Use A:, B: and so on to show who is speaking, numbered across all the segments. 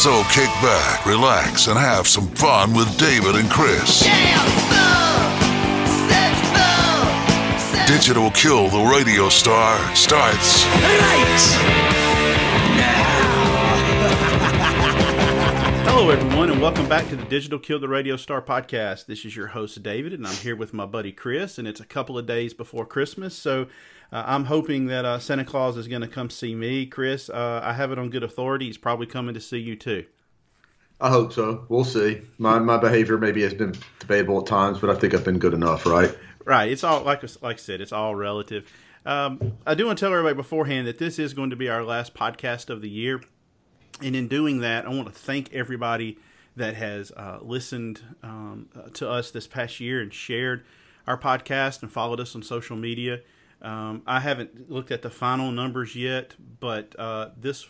A: So kick back, relax, and have some fun with David and Chris. Digital Kill the Radio Star starts
B: Hello, everyone, and welcome back to the Digital Kill the Radio Star podcast. This is your host, David, and I'm here with my buddy Chris, and it's a couple of days before Christmas, so uh, I'm hoping that uh, Santa Claus is going to come see me. Chris, uh, I have it on good authority. He's probably coming to see you too.
C: I hope so. We'll see. My my behavior maybe has been debatable at times, but I think I've been good enough, right?
B: Right. It's all like like I said. It's all relative. Um, I do want to tell everybody beforehand that this is going to be our last podcast of the year, and in doing that, I want to thank everybody that has uh, listened um, uh, to us this past year and shared our podcast and followed us on social media. Um, I haven't looked at the final numbers yet, but uh, this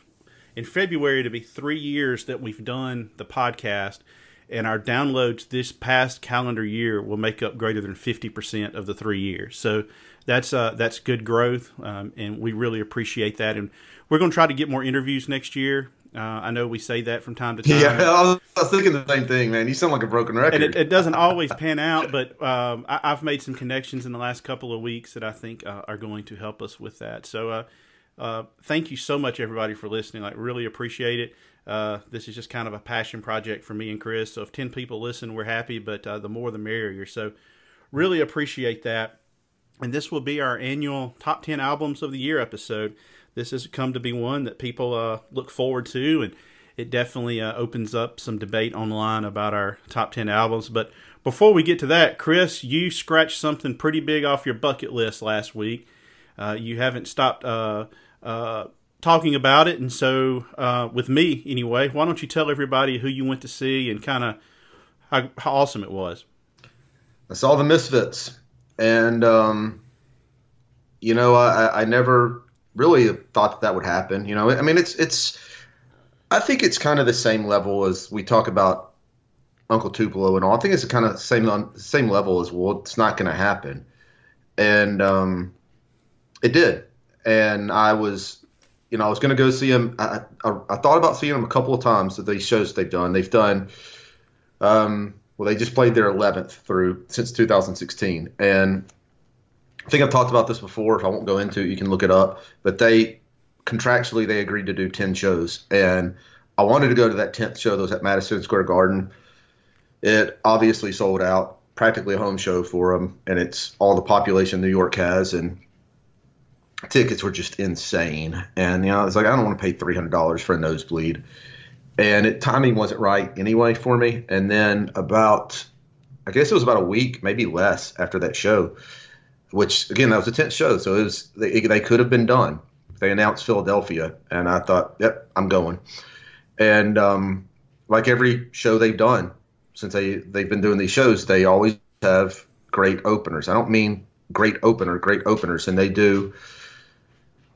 B: in February to be three years that we've done the podcast, and our downloads this past calendar year will make up greater than fifty percent of the three years. So that's uh, that's good growth, um, and we really appreciate that. And we're going to try to get more interviews next year. Uh, I know we say that from time to time.
C: Yeah, I was, I was thinking the same thing, man. You sound like a broken record.
B: and it, it doesn't always pan out, but um, I, I've made some connections in the last couple of weeks that I think uh, are going to help us with that. So, uh, uh, thank you so much, everybody, for listening. Like, really appreciate it. Uh, this is just kind of a passion project for me and Chris. So, if ten people listen, we're happy, but uh, the more the merrier. So, really appreciate that. And this will be our annual top ten albums of the year episode. This has come to be one that people uh, look forward to, and it definitely uh, opens up some debate online about our top 10 albums. But before we get to that, Chris, you scratched something pretty big off your bucket list last week. Uh, you haven't stopped uh, uh, talking about it. And so, uh, with me anyway, why don't you tell everybody who you went to see and kind of how, how awesome it was?
C: I saw the Misfits, and um, you know, I, I never really thought that that would happen. You know, I mean, it's it's. I think it's kind of the same level as we talk about Uncle Tupelo and all. I think it's kind of same same level as well. It's not going to happen, and um, it did. And I was, you know, I was going to go see him. I, I, I thought about seeing him a couple of times at these shows they've done. They've done. Um, well, they just played their 11th through since 2016, and I think I've talked about this before. If I won't go into it, you can look it up. But they contractually they agreed to do 10 shows, and I wanted to go to that 10th show that was at Madison Square Garden. It obviously sold out, practically a home show for them, and it's all the population New York has, and tickets were just insane. And you know, it's like I don't want to pay three hundred dollars for a nosebleed, and it timing wasn't right anyway for me. And then about, I guess it was about a week, maybe less after that show, which again that was a tenth show, so it was they, they could have been done. They announced Philadelphia, and I thought, yep, I'm going. And um, like every show they've done since they they've been doing these shows, they always have great openers. I don't mean great opener, great openers, and they do.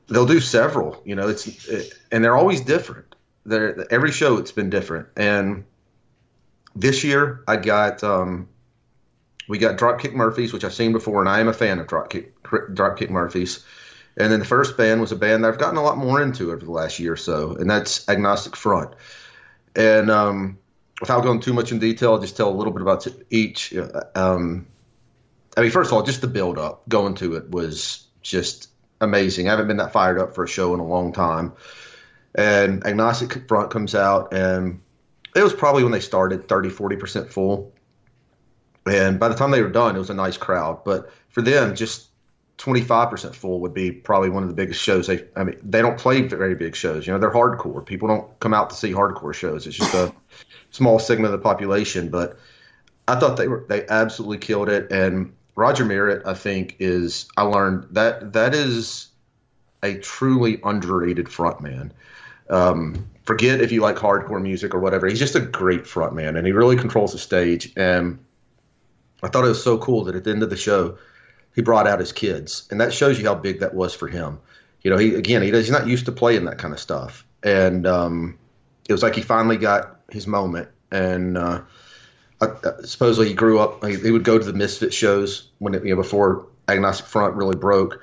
C: They'll do several, you know. It's it, and they're always different. They're every show it's been different. And this year I got um, we got Dropkick Murphys, which I've seen before, and I am a fan of Dropkick Dropkick Murphys. And then the first band was a band that I've gotten a lot more into over the last year or so, and that's Agnostic Front. And um, without going too much in detail, I'll just tell a little bit about each. Um, I mean, first of all, just the build up going to it was just amazing. I haven't been that fired up for a show in a long time. And Agnostic Front comes out, and it was probably when they started 30, 40% full. And by the time they were done, it was a nice crowd. But for them, just 25% full would be probably one of the biggest shows. They, I mean, they don't play very big shows. You know, they're hardcore. People don't come out to see hardcore shows. It's just a small segment of the population. But I thought they were, they absolutely killed it. And Roger Miret, I think, is, I learned that that is a truly underrated frontman. Um, forget if you like hardcore music or whatever. He's just a great frontman, and he really controls the stage. And I thought it was so cool that at the end of the show, he brought out his kids, and that shows you how big that was for him. You know, he again, he does, he's not used to playing that kind of stuff, and um, it was like he finally got his moment. And uh, I, I, supposedly he grew up. He, he would go to the Misfit shows when it, you know before Agnostic Front really broke.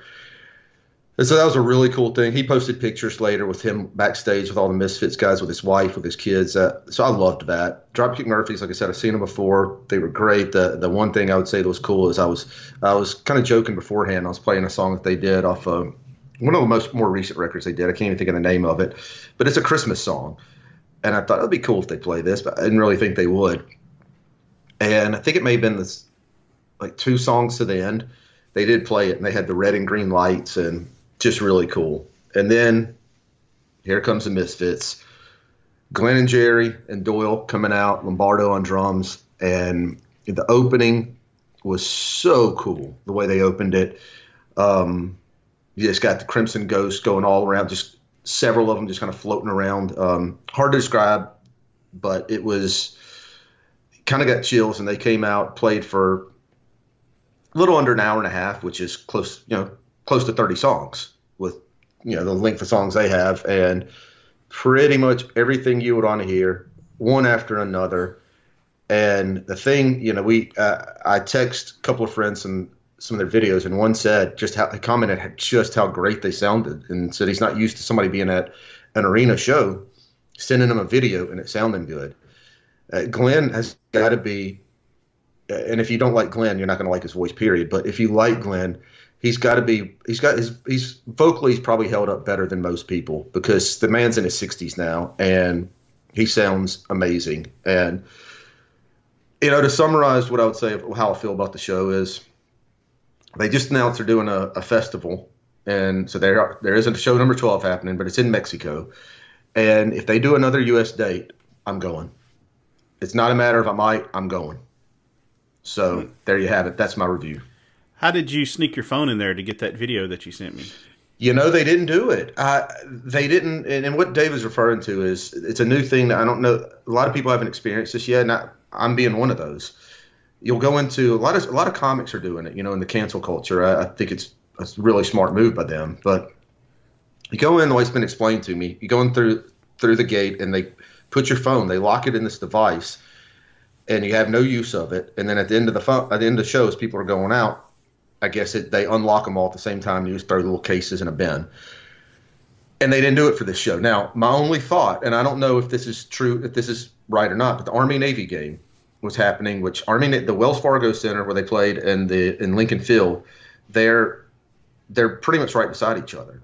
C: And so that was a really cool thing. He posted pictures later with him backstage with all the Misfits guys, with his wife, with his kids. Uh, so I loved that. Dropkick Murphys, like I said, I've seen them before. They were great. The the one thing I would say that was cool is I was I was kind of joking beforehand. I was playing a song that they did off of one of the most more recent records they did. I can't even think of the name of it, but it's a Christmas song. And I thought it'd be cool if they play this, but I didn't really think they would. And I think it may have been this like two songs to the end. They did play it, and they had the red and green lights, and just really cool. And then here comes the Misfits. Glenn and Jerry and Doyle coming out, Lombardo on drums, and the opening was so cool the way they opened it. Um, you just got the Crimson Ghost going all around, just several of them just kind of floating around. Um, hard to describe, but it was kind of got chills, and they came out, played for a little under an hour and a half, which is close, you know, close to 30 songs with, you know, the length of songs they have, and pretty much everything you would want to hear, one after another. And the thing, you know, we uh, I text a couple of friends and some of their videos, and one said just how commented just how great they sounded, and said he's not used to somebody being at an arena show, sending him a video and it sounding good. Uh, Glenn has got to be, and if you don't like Glenn, you're not going to like his voice, period. But if you like Glenn, he's got to be, he's got his, he's vocally he's probably held up better than most people because the man's in his 60s now and he sounds amazing. And you know, to summarize what I would say of how I feel about the show is they just announced they're doing a, a festival, and so there are, there isn't a show number twelve happening, but it's in Mexico. And if they do another U.S. date, I'm going. It's not a matter of I might, I'm going. So hmm. there you have it. That's my review.
B: How did you sneak your phone in there to get that video that you sent me?
C: You know, they didn't do it. Uh, they didn't. And, and what Dave is referring to is it's a new thing that I don't know. A lot of people haven't experienced this yet. And I, I'm being one of those. You'll go into a lot of a lot of comics are doing it. You know, in the cancel culture, I, I think it's a really smart move by them. But you go in the way it's been explained to me. You go in through through the gate and they put your phone. They lock it in this device, and you have no use of it. And then at the end of the phone, at the end of the show, people are going out, I guess it, they unlock them all at the same time. You just throw little cases in a bin. And they didn't do it for this show. Now, my only thought, and I don't know if this is true, if this is right or not, but the Army Navy game was happening, which Army the Wells Fargo Center where they played and the in Lincoln Field, they're they're pretty much right beside each other.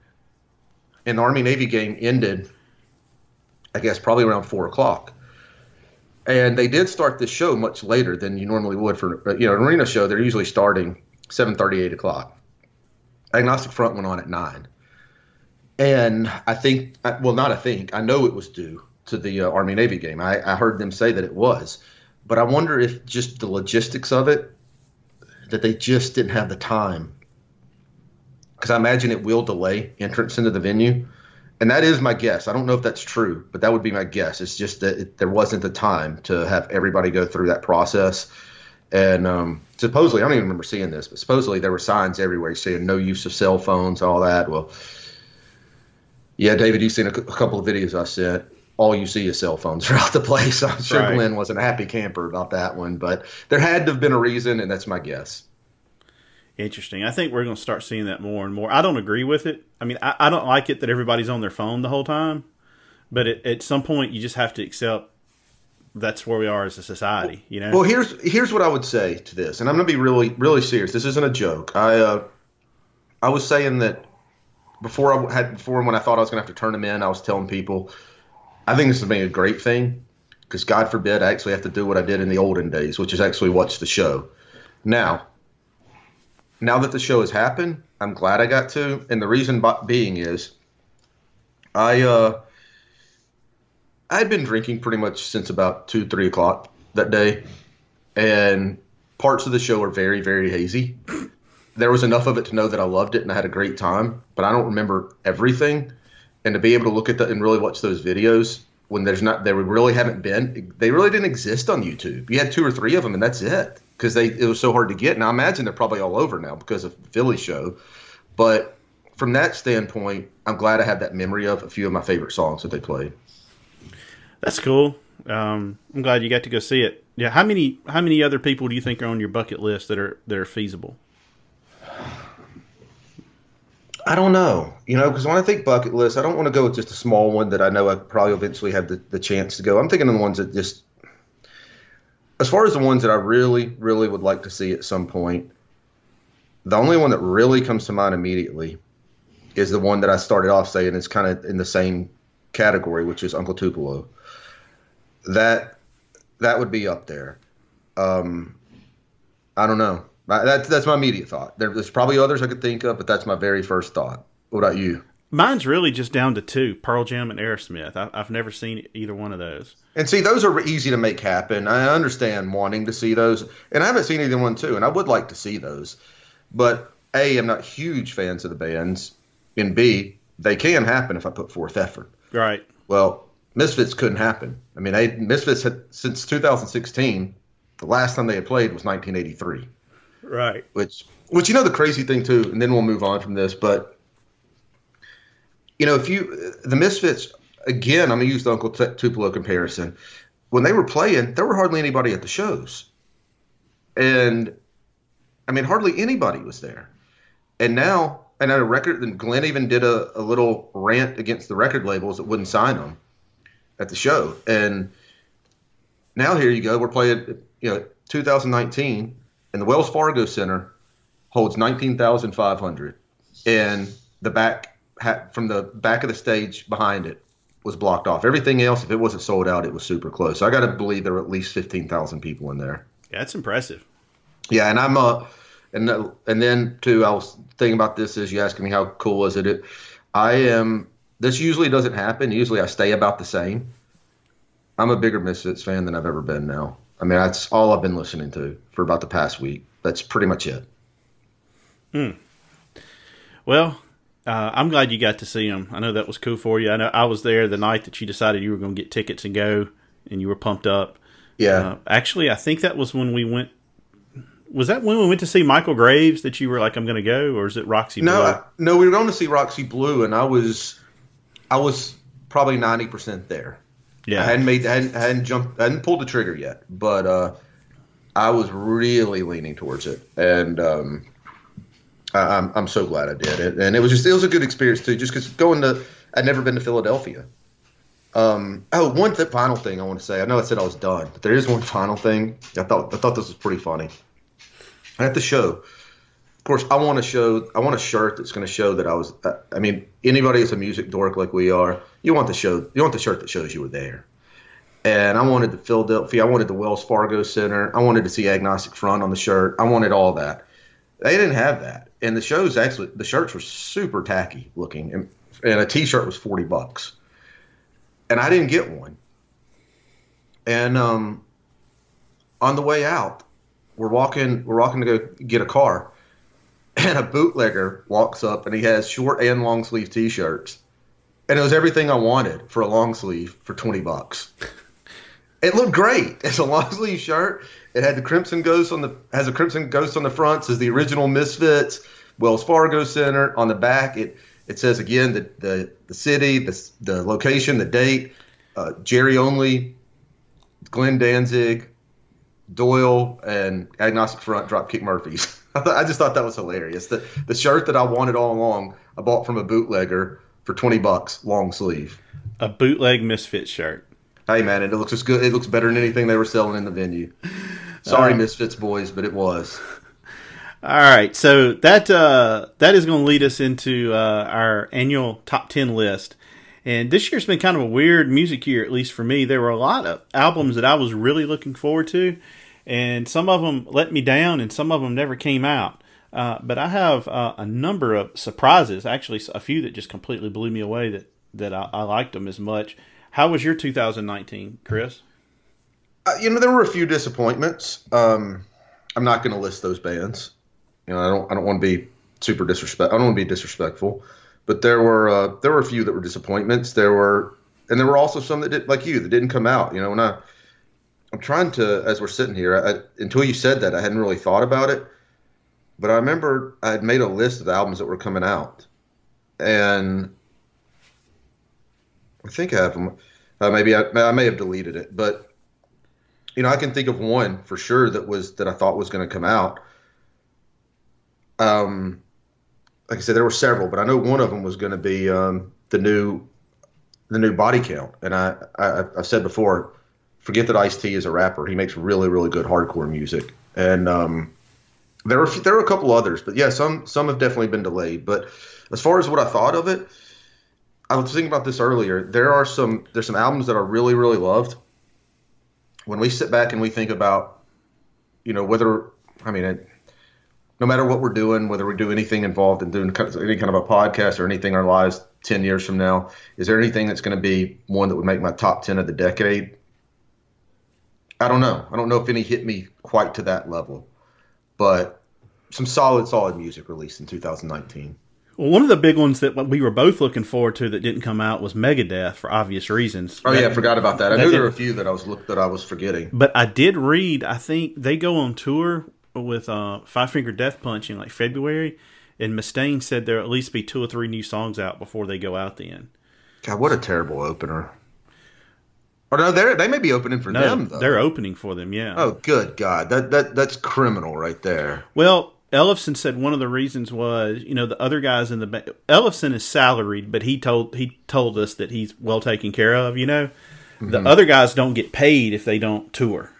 C: And the Army Navy game ended, I guess, probably around four o'clock. And they did start this show much later than you normally would for you know an arena show. They're usually starting 7:30, 8 o'clock. Agnostic Front went on at nine, and I think, well, not I think, I know it was due to the uh, Army Navy game. I, I heard them say that it was, but I wonder if just the logistics of it, that they just didn't have the time, because I imagine it will delay entrance into the venue, and that is my guess. I don't know if that's true, but that would be my guess. It's just that it, there wasn't the time to have everybody go through that process. And um, supposedly, I don't even remember seeing this, but supposedly there were signs everywhere saying no use of cell phones, all that. Well, yeah, David, you've seen a, c- a couple of videos I sent. All you see is cell phones throughout the place. I'm sure
B: Right.
C: Glenn wasn't a happy camper about that one, but there had to have been a reason, and that's my guess.
B: Interesting. I think we're going to start seeing that more and more. I don't agree with it. I mean, I, I don't like it that everybody's on their phone the whole time, but it, at some point, you just have to accept that's where we are as a society. You know.
C: Well, here's here's what I would say to this, and I'm to be really really serious. This isn't a joke. I uh, I was saying that before I had before when I thought I was to have to turn them in, I was telling people I think this has been a great thing because God forbid I actually have to do what I did in the olden days, which is actually watch the show. Now, now that the show has happened, I'm glad I got to, and the reason being is, I uh, I had been drinking pretty much since about two, three o'clock that day, and parts of the show are very, very hazy. There was enough of it to know that I loved it and I had a great time, but I don't remember everything. And to be able to look at that and really watch those videos when there's not, they really haven't been, they really didn't exist on YouTube. You had two or three of them, and that's it because they it was so hard to get. And I imagine they're probably all over now because of the Philly show, but from that standpoint, I'm glad I had that memory of a few of my favorite songs that they played.
B: That's cool. Um, I'm glad you got to go see it. Yeah, how many how many other people do you think are on your bucket list that are that are feasible?
C: I don't know, you know, because when I think bucket list, I don't want to go with just a small one that I know I probably eventually have the, the chance to go. I'm thinking of the ones that just, as far as the ones that I really, really would like to see at some point, the only one that really comes to mind immediately is the one that I started off saying is kind of in the same category, which is Uncle Tupelo. That that would be up there. Um, I don't know. That's that's my immediate thought. There's probably others I could think of, but that's my very first thought. What about you?
B: Mine's really just down to two: Pearl Jam and Aerosmith. I, I've never seen either one of those.
C: And see, those are easy to make happen. I understand wanting to see those, and I haven't seen either one too, and I would like to see those. But a, I'm not huge fans of the bands, and b, they can happen if I put forth effort.
B: Right.
C: Well, Misfits couldn't happen. I mean, they, Misfits had since 2016. The last time they had played was 1983.
B: Right.
C: which which you know the crazy thing too, and then we'll move on from this, but you know if you the Misfits again, I'm gonna use the Uncle T- Tupelo comparison. When they were playing, there were hardly anybody at the shows, and I mean hardly anybody was there. And now, and at a record, and Glenn even did a, a little rant against the record labels that wouldn't sign them at the show, and now here you go, we're playing, you know, 2019 and the Wells Fargo Center holds 19,500 and the back from the back of the stage behind it was blocked off. Everything else if it wasn't sold out it was super close. So I got to believe there were at least 15,000 people in there.
B: Yeah, that's impressive.
C: Yeah, and I'm uh and uh, and then too I was thinking about this as you asking me how cool is it? it I am this usually doesn't happen. Usually I stay about the same. I'm a bigger Misfits fan than I've ever been now. I mean, that's all I've been listening to for about the past week. That's pretty much it. Hmm.
B: Well, uh, I'm glad you got to see them. I know that was cool for you. I know I was there the night that you decided you were going to get tickets and go, and you were pumped up.
C: Yeah.
B: Uh, actually, I think that was when we went. Was that when we went to see Michael Graves that you were like, "I'm going to go," or is it Roxy?
C: no,
B: Blue?
C: I, no, we were going to see Roxy Blue, and I was, I was probably ninety percent there.
B: yeah,
C: I hadn't made, I hadn't, I hadn't jumped, I hadn't pulled the trigger yet, but uh, I was really leaning towards it, and um, I, I'm, I'm so glad I did it, and it was just, it was a good experience too, just because going to, I'd never been to Philadelphia. Um, oh, one th- final thing I want to say. I know I said I was done, but there is one final thing. I thought, I thought this was pretty funny. At the show, of course, I want to show. I want a shirt that's going to show that I was. I, I mean, anybody that's a music dork like we are, you want the show. You want the shirt that shows you were there. And I wanted the Philadelphia. I wanted the Wells Fargo Center. I wanted to see Agnostic Front on the shirt. I wanted all that. They didn't have that. And the shows actually, the shirts were super tacky looking, and, and a T-shirt was forty bucks. And I didn't get one. And um, on the way out, we're walking. We're walking to go get a car, and a bootlegger walks up, and he has short and long sleeve T-shirts, and it was everything I wanted for a long sleeve for twenty bucks. It looked great. It's a long sleeve shirt. It had the Crimson Ghost on the has a Crimson Ghost on the front. Says the original Misfits, Wells Fargo Center on the back. It it says again the the, the city, the the location, the date, uh, Jerry Only, Glenn Danzig, Doyle, and Agnostic Front Dropkick Murphys. I, thought, I just thought that was hilarious. The the shirt that I wanted all along, I bought from a bootlegger for twenty bucks, long sleeve.
B: a bootleg Misfit shirt.
C: Hey man, it looks as good. It looks better than anything they were selling in the venue. Sorry,
B: Uh,
C: Misfits boys, but it was.
B: All right, so that uh, that is going to lead us into uh, our annual top ten list, And this year's been kind of a weird music year, at least for me. There were a lot of albums that I was really looking forward to, and some of them let me down, and some of them never came out. Uh, but I have uh, a number of surprises, actually, a few that just completely blew me away that, that I, I liked them as much. How was your 2019, Chris?
C: Uh, you know, there were a few disappointments. Um, I'm not going to list those bands. You know, I don't. I don't want to be super disrespect. I don't want to be disrespectful, but there were uh, there were a few that were disappointments. There were, and there were also some that did, like you, that didn't come out. You know, when I, I'm trying to, as we're sitting here, I, until you said that, I hadn't really thought about it. But I remember I had made a list of the albums that were coming out, and I think I have them. Uh, maybe I, I may have deleted it, but you know, I can think of one for sure that was that I thought was going to come out. Um, like I said, there were several, but I know one of them was going to be um, the new the new Body Count, and I, I I've said before, forget that Ice T is a rapper. He makes really really good hardcore music, and um, there are there were a couple others, but yeah, some some have definitely been delayed. But as far as what I thought of it, I was thinking about this earlier. There are some there's some albums that I really really loved. When we sit back and we think about, you know, whether I mean, it, no matter what we're doing, whether we do anything involved in doing any kind of a podcast or anything in our lives ten years from now, is there anything that's going to be one that would make my top ten of the decade? I don't know. I don't know if any hit me quite to that level, but some solid, solid music released in 2019.
B: Well, one of the big ones that we were both looking forward to that didn't come out was Megadeth for obvious reasons.
C: Oh
B: That-
C: yeah, I forgot about that. I
B: that
C: knew there were a few that I was look that I was forgetting.
B: But I did read. I think they go on tour with uh, Five Finger Death Punch in like February, and Mustaine said there'll at least be two or three new songs out before they go out. Then
C: God, what a terrible opener. Or no, they they may be opening for
B: no,
C: them though.
B: they're opening for them. Yeah.
C: Oh, good God, that that that's criminal right there.
B: Well, Ellefson said one of the reasons was, you know, the other guys in the band. Ellefson is salaried, but he told he told us that he's well taken care of. You know, the other guys don't get paid if they don't tour,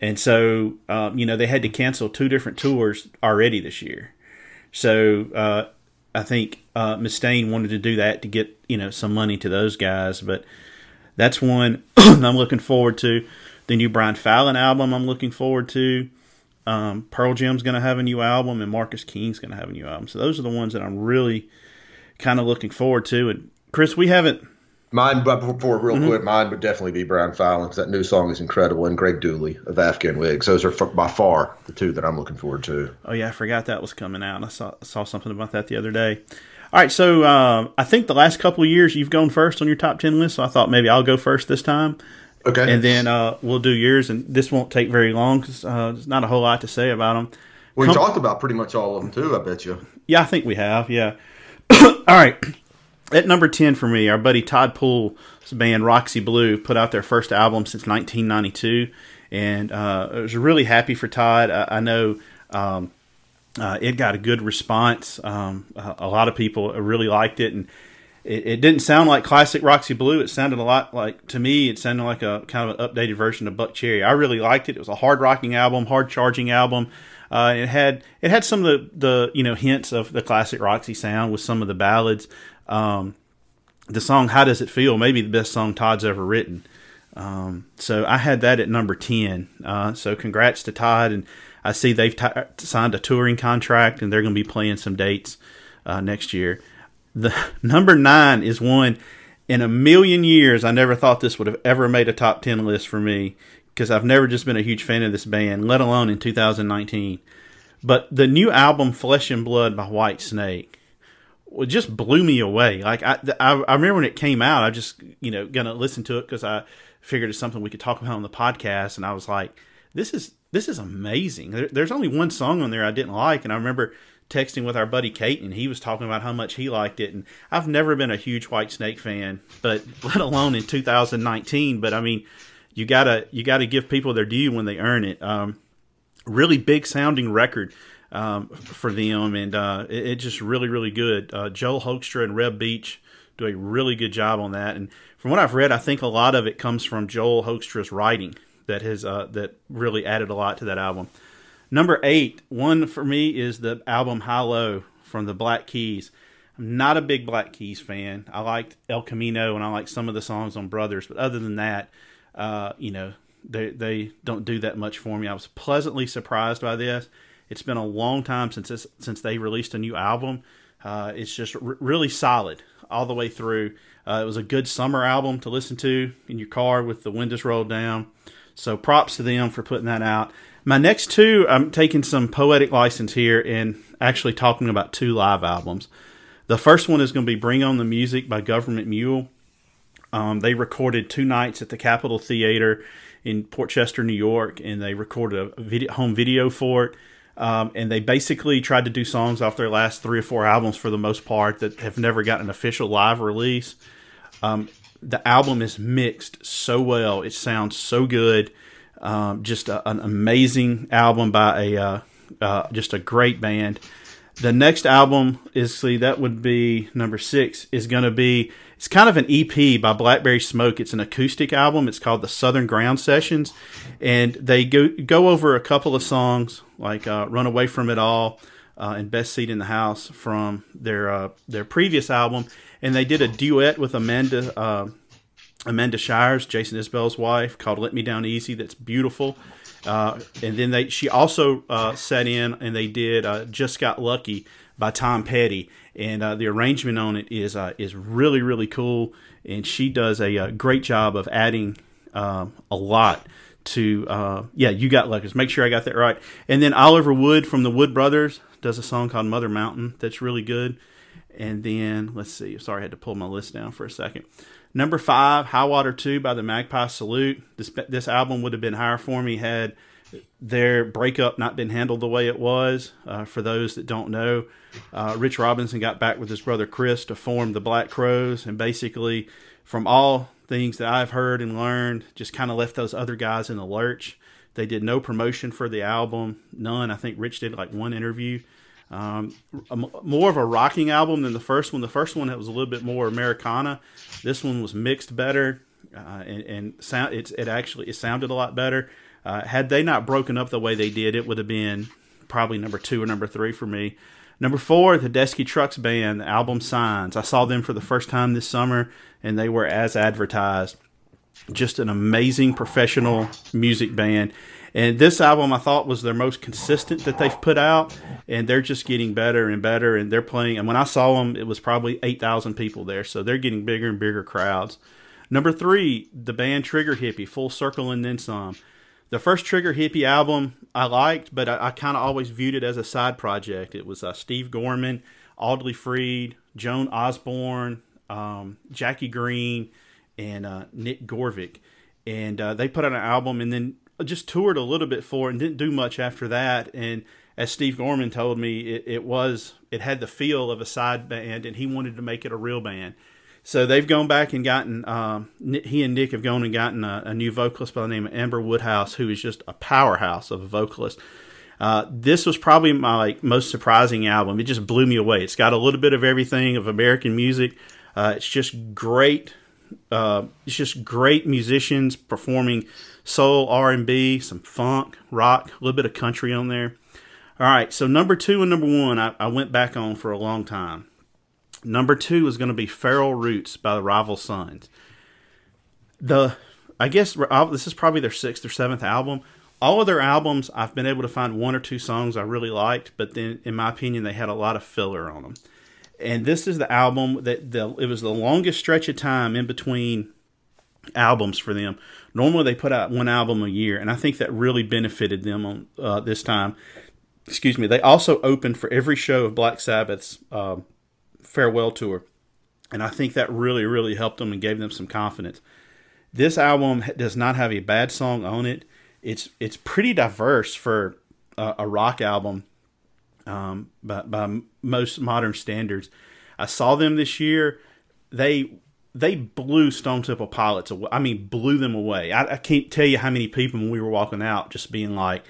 B: and so um, you know they had to cancel two different tours already this year. So uh, I think uh, Mustaine wanted to do that to get you know some money to those guys, but that's one I'm looking forward to. The new Brian Fallon album I'm looking forward to. Um, Pearl Jam's going to have a new album, and Marcus King's going to have a new album. So those are the ones that I'm really kind of looking forward to. And Chris, we haven't.
C: Mine, but before real
B: Mm-hmm.
C: quick, mine would definitely be Brian Fallon because that new song is incredible, and Greg Dulli of Afghan Whigs. Those are f- by far the two that I'm looking forward to.
B: Oh yeah, I forgot that was coming out. I saw saw something about that the other day. All right, so um, I think the last couple of years you've gone first on your top ten list. So I thought maybe I'll go first this time.
C: Okay,
B: and then uh, we'll do yours. And this won't take very long because uh, there's not a whole lot to say about them.
C: we
B: com-
C: talked about pretty much all of them too. I bet you.
B: Yeah, I think we have. Yeah. All right. At number ten for me, our buddy Todd Poole's band Roxy Blue put out their first album since 1992, and uh, I was really happy for Todd. I, I know. Um, uh, it got a good response. Um, a, lot of people really liked it, and it, it didn't sound like classic Roxy Blue. It sounded a lot like to me. It sounded like a kind of an updated version of Buckcherry. I really liked it. It was a hard rocking album, hard charging album. Uh, it had it had some of the, the you know hints of the classic Roxy sound with some of the ballads. Um, the song "How Does It Feel" maybe the best song Todd's ever written. Um, so I had that at number ten. Uh, so congrats to Todd, and I see they've t- signed a touring contract, and they're going to be playing some dates uh, next year. The number nine is one in a million years. I never thought this would have ever made a top ten list for me because I've never just been a huge fan of this band, let alone in 2019. But the new album "Flesh and Blood" by Whitesnake it just blew me away. Like I, I, I remember when it came out, I just you know gonna listen to it because I figured it's something we could talk about on the podcast, and I was like, this is this is amazing. There, there's only one song on there I didn't like, and I remember texting with our buddy Kate, and he was talking about how much he liked it. And I've never been a huge Whitesnake fan, but let alone in 2019. But I mean, you gotta you gotta give people their due when they earn it. Um, really big sounding record um, for them, and uh, it, just really, really good. Uh, Joel Hoekstra and Reb Beach do a really good job on that, and from what I've read, I think a lot of it comes from Joel Hoekstra's writing that has uh, that really added a lot to that album. Number eight, one for me is the album High Low from the Black Keys. I'm not a big Black Keys fan. I liked El Camino and I like some of the songs on Brothers, but other than that, uh, you know, they they don't do that much for me. I was pleasantly surprised by this. It's been a long time since this, since they released a new album. Uh, it's just r- really solid all the way through. Uh, it was a good summer album to listen to in your car with the windows rolled down. So props to them for putting that out. My next two, I'm taking some poetic license here and actually talking about two live albums. The first one is going to be Bring On the Music by Government Mule. Um, they recorded two nights at the Capitol Theater in Port Chester, New York, and they recorded a video, home video for it. Um, and they basically tried to do songs off their last three or four albums for the most part that have never gotten an official live release. Um, the album is mixed so well; it sounds so good. Um, just a, an amazing album by a uh, uh, just a great band. The next album is see that would be number six is going to be it's kind of an EP by Blackberry Smoke. It's an acoustic album. It's called the Southern Ground Sessions, and they go go over a couple of songs like uh, "Run Away from It All" uh, and "Best Seat in the House" from their uh, their previous album, and they did a duet with Amanda uh, Amanda Shires, Jason Isbell's wife, called "Let Me Down Easy." That's beautiful. Uh, and then they she also uh, sat in and they did uh, "Just Got Lucky" by Tom Petty, and uh, the arrangement on it is uh, is really really cool. And she does a, uh great job of adding a lot to yeah. You got lucky. Make sure I got that right. And then Oliver Wood from the Wood Brothers does a song called "Mother Mountain" that's really good. And then let's see. Sorry, I had to pull my list down for a second. Number five, High Water Two by the Magpie Salute. This this album would have been higher for me had their breakup not been handled the way it was. Uh, for those that don't know, uh, Rich Robinson got back with his brother Chris to form the Black Crowes, and basically, from all things that I've heard and learned, just kind of left those other guys in the lurch. They did no promotion for the album, none. I think Rich did like one interview. Um, a more of a rocking album than the first one. The first one it was a little bit more Americana. This one was mixed better, uh, and, and sound. It's it actually it sounded a lot better. Uh, had they not broken up the way they did, it would have been probably number two or number three for me. Number four, the Tedeschi Trucks Band, the album Signs. I saw them for the first time this summer, and they were as advertised. Just an amazing professional music band. And this album I thought was their most consistent that they've put out, and they're just getting better and better. And they're playing. And when I saw them, it was probably eight thousand people there, so they're getting bigger and bigger crowds. Number three, the band Trigger Hippy, Full Circle and Then Some. The first Trigger Hippy album I liked, but I, I kind of always viewed it as a side project. It was uh, Steve Gorman, Audley Freed, Joan Osborne, um, Jackie Greene, and uh, Nick Govrik. And uh, they put out an album and then just toured a little bit for and didn't do much after that. And as Steve Gorman told me, it, it was it had the feel of a side band, and he wanted to make it a real band. So they've gone back and gotten. Um, he and Nick have gone and gotten a, a new vocalist by the name of Amber Woodhouse, who is just a powerhouse of a vocalist. Uh, this was probably my like most surprising album. It just blew me away. It's got a little bit of everything of American music. Uh, it's just great. Uh, it's just great musicians performing soul, R and B, some funk, rock, a little bit of country on there. All right, so number two and number one, I, I went back on for a long time. Number two is going to be Feral Roots by the Rival Sons. The I guess this is probably their sixth or seventh album. All of their albums, I've been able to find one or two songs I really liked, but then, in my opinion, they had a lot of filler on them. And this is the album that the it was the longest stretch of time in between albums for them. Normally, they put out one album a year, and I think that really benefited them on uh, this time. Excuse me. They also opened for every show of Black Sabbath's um, farewell tour, and I think that really, really helped them and gave them some confidence. This album does not have a bad song on it. It's it's pretty diverse for a, a rock album um, by, by most modern standards. I saw them this year. They they blew Stone Temple Pilots away. I mean, blew them away. I, I can't tell you how many people when we were walking out just being like,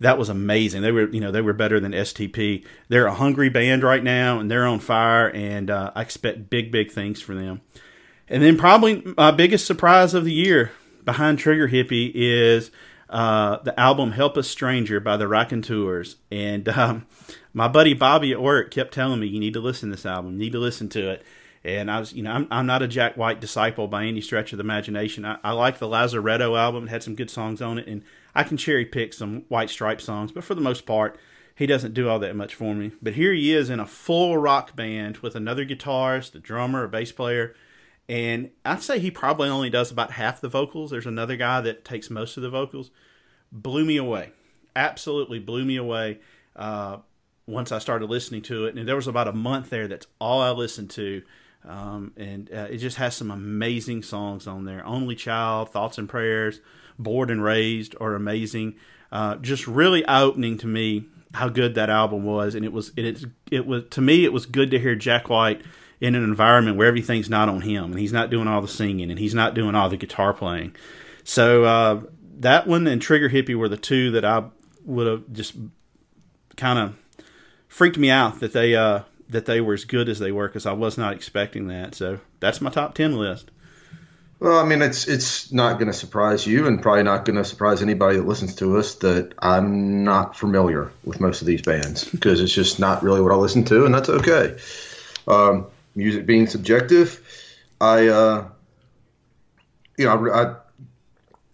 B: "That was amazing." They were, you know, they were better than STP. They're a hungry band right now, and they're on fire. And uh, I expect big, big things for them. And then probably my biggest surprise of the year behind Trigger Hippy is uh, the album "Help a Stranger" by the Raconteurs. And um, my buddy Bobby at work kept telling me, "You need to listen to this album. You need to listen to it." And I was, you know, I'm, I'm not a Jack White disciple by any stretch of the imagination. I, I like the Lazaretto album; it had some good songs on it, and I can cherry pick some White Stripe songs. But for the most part, he doesn't do all that much for me. But here he is in a full rock band with another guitarist, a drummer, a bass player, and I'd say he probably only does about half the vocals. There's another guy that takes most of the vocals. Blew me away, absolutely blew me away. Uh, once I started listening to it, and there was about a month there. That's all I listened to, um, and uh, it just has some amazing songs on there. Only Child, Thoughts and Prayers, Bored and Razed are amazing. Uh, just really opening to me how good that album was, and it was it, it it was to me it was good to hear Jack White in an environment where everything's not on him, and he's not doing all the singing, and he's not doing all the guitar playing. So uh, that one and Trigger Hippy were the two that I would have just kind of freaked me out that they uh, that they were as good as they were because I was not expecting that. So that's my top ten list.
C: Well, I mean, it's it's not going to surprise you, and probably not going to surprise anybody that listens to us that I'm not familiar with most of these bands because it's just not really what I listen to, and that's okay. Um, music being subjective, I, uh, you know, I, I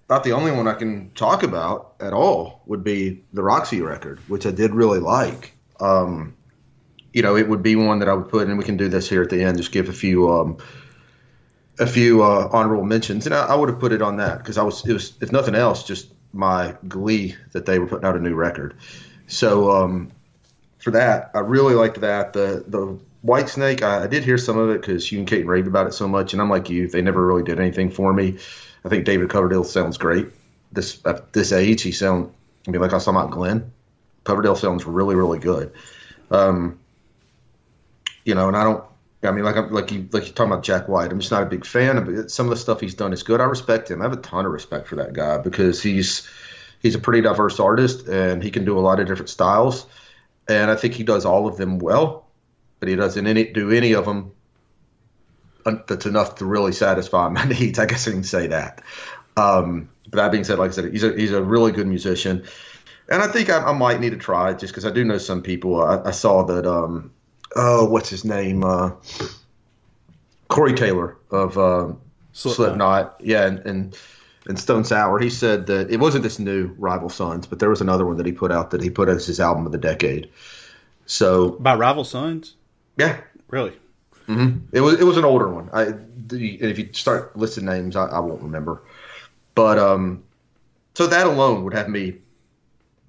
C: about the only one I can talk about at all would be the Roxy record, which I did really like. Um, you know, it would be one that I would put, and we can do this here at the end. Just give a few. Um, a few uh, honorable mentions, and I, I would have put it on that because I was it was if nothing else just my glee that they were putting out a new record. So um, for that, I really liked that. The the Whitesnake, I, I did hear some of it because you and Kate raved about it so much, and I'm like you, they never really did anything for me. I think David Coverdale sounds great. This this age, he sound. I mean, like I talking about Glenn, Coverdale sounds really really good. Um, you know, and I don't. I mean, like I'm like you like you're talking about Jack White. I'm just not a big fan of. Some of the stuff he's done is good. I respect him. I have a ton of respect for that guy because he's he's a pretty diverse artist and he can do a lot of different styles. And I think he does all of them well, but he doesn't any, do any of them that's enough to really satisfy my needs. I guess I can say that. Um, but that being said, like I said, he's a he's a really good musician, and I think I, I might need to try it just because I do know some people. I, I saw that. Um, oh, what's his name? Uh, Corey Taylor of uh,
B: Slipknot.
C: Slipknot. Yeah, and, and and Stone Sour. He said that it wasn't this new Rival Sons, but there was another one that he put out that he put as his album of the decade. So
B: By Rival Sons,
C: yeah,
B: really.
C: it was it was an older one. I the, and if you start listing names, I, I won't remember. But um, so that alone would have me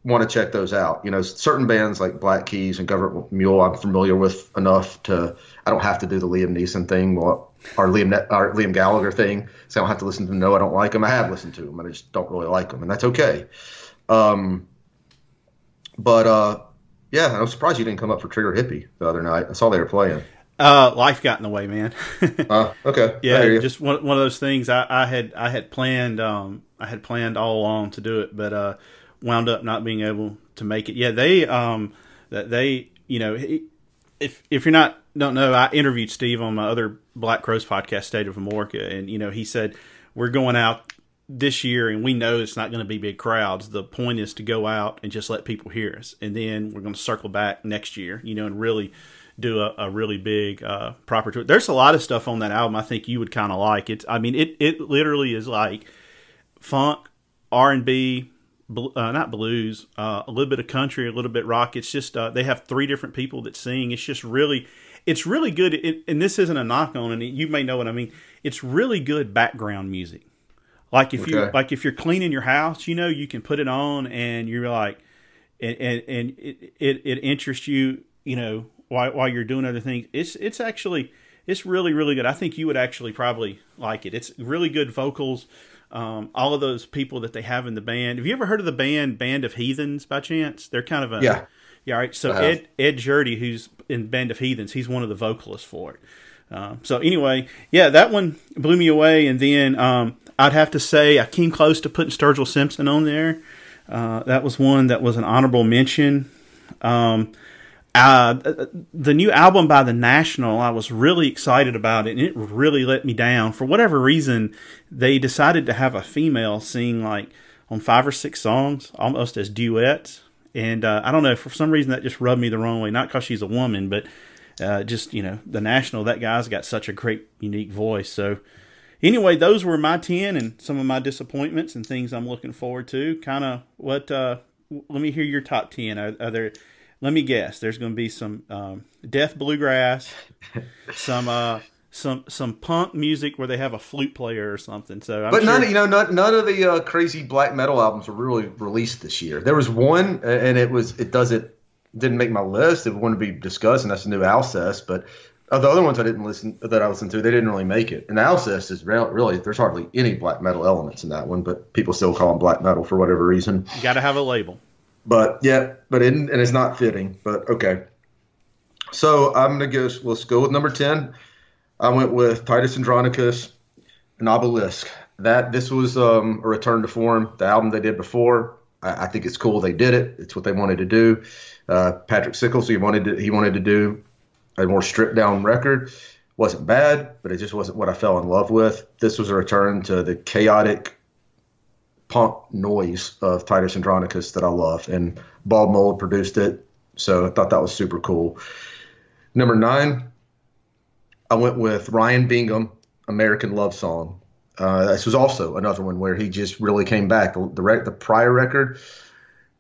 C: want to check those out. You know, certain bands like Black Keys and Government Mule, I'm familiar with enough to. I don't have to do the Liam Neeson thing or, or Liam or Liam Gallagher thing. So I don't have to listen to them. No, I don't like them. I have listened to them, and I just don't really like them, and that's okay. Um, but uh, yeah, I was surprised you didn't come up for Trigger Hippy the other night. I saw they were playing.
B: Uh, life got in the way, man.
C: Uh, okay,
B: yeah, just one one of those things. I, I had I had planned um I had planned all along to do it, but uh wound up not being able to make it. Yeah, they um that they you know if if you're not don't know, I interviewed Steve on my other Black Crowes podcast, State of Amorica, and you know he said we're going out this year and we know it's not going to be big crowds. The point is to go out and just let people hear us, and then we're going to circle back next year, you know, and really do a, a really big uh, proper tour. There's a lot of stuff on that album I think you would kind of like. It's I mean it it literally is like funk, R and B, bl- uh, not blues, uh, a little bit of country, a little bit rock. It's just uh, they have three different people that sing. It's just really, it's really good. It, and this isn't a knock on and You may know what I mean. It's really good background music. Like if you
C: Okay.
B: like if you're cleaning your house, you know, you can put it on and you're like, and and, and it, it it interests you, you know, while while you're doing other things. It's it's actually it's really really good. I think you would actually probably like it. It's really good vocals. Um, all of those people that they have in the band. Have you ever heard of the band Band of Heathens by chance? They're kind of a
C: Yeah.
B: yeah. All right. So Ed Ed Jurdi, who's in Band of Heathens, he's one of the vocalists for it. Uh, so anyway, yeah, that one blew me away. And then um, I'd have to say I came close to putting Sturgill Simpson on there. Uh, that was one that was an honorable mention. Um, uh, the new album by the National, I was really excited about it, and it really let me down. For whatever reason, they decided to have a female sing like on five or six songs, almost as duets, and uh, I don't know for some reason that just rubbed me the wrong way. Not because she's a woman, but uh, just you know the national. That guy's got such a great, unique voice. So anyway, those were my ten and some of my disappointments and things I'm looking forward to. Kind of what. Uh, let me hear your top ten. Are, are there? Let me guess. There's going to be some um, death bluegrass, some uh, some some punk music where they have a flute player or something. So, I'm
C: But none,
B: sure-
C: you know, none, none of the uh, crazy black metal albums were really released this year. There was one, and it was it doesn't didn't make my list. It to be discussed, and that's the new Alcest. But of the other ones I didn't listen that I listened to, they didn't really make it. And Alcest is re- really there's hardly any black metal elements in that one, but people still call them black metal for whatever reason.
B: you got to have a label.
C: But yeah, but it, and it's not fitting. But okay. So I'm gonna go. Let's go with number ten. I went with Titus Andronicus and Obelisk. That this was um, a return to form. The album they did before. I, I think it's cool they did it. It's what they wanted to do. Uh, Patrick Stickles he wanted to he wanted to do a more stripped down record. wasn't bad, but it just wasn't what I fell in love with. This was a return to the chaotic punk noise of Titus Andronicus that I love, and Bob Mould produced it, so I thought that was super cool. Number nine, I went with Ryan Bingham, American Love Song. Uh, this was also another one where he just really came back. The the, the prior record,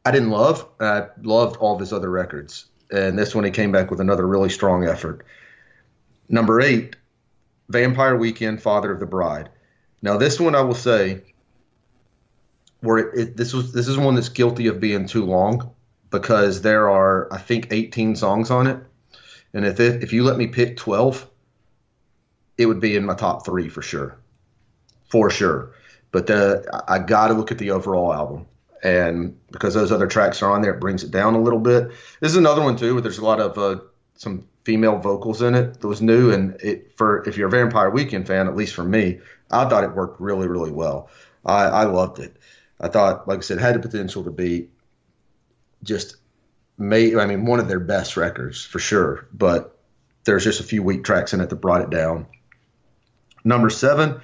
C: I didn't love. I loved all of his other records, and this one he came back with another really strong effort. Number eight, Vampire Weekend, Father of the Bride. Now this one I will say, where it, it, this was this is one that's guilty of being too long because there are I think 18 songs on it, and if it, if you let me pick 12, it would be in my top three for sure, for sure. But the, I got to look at the overall album, and because those other tracks are on there, it brings it down a little bit. This is another one too, where there's a lot of uh, some female vocals in it that was new, and it for if you're a Vampire Weekend fan, at least for me, I thought it worked really really well. I, I loved it. I thought, like I said, had the potential to be just made. I mean, one of their best records for sure. But there's just a few weak tracks in it that brought it down. Number seven,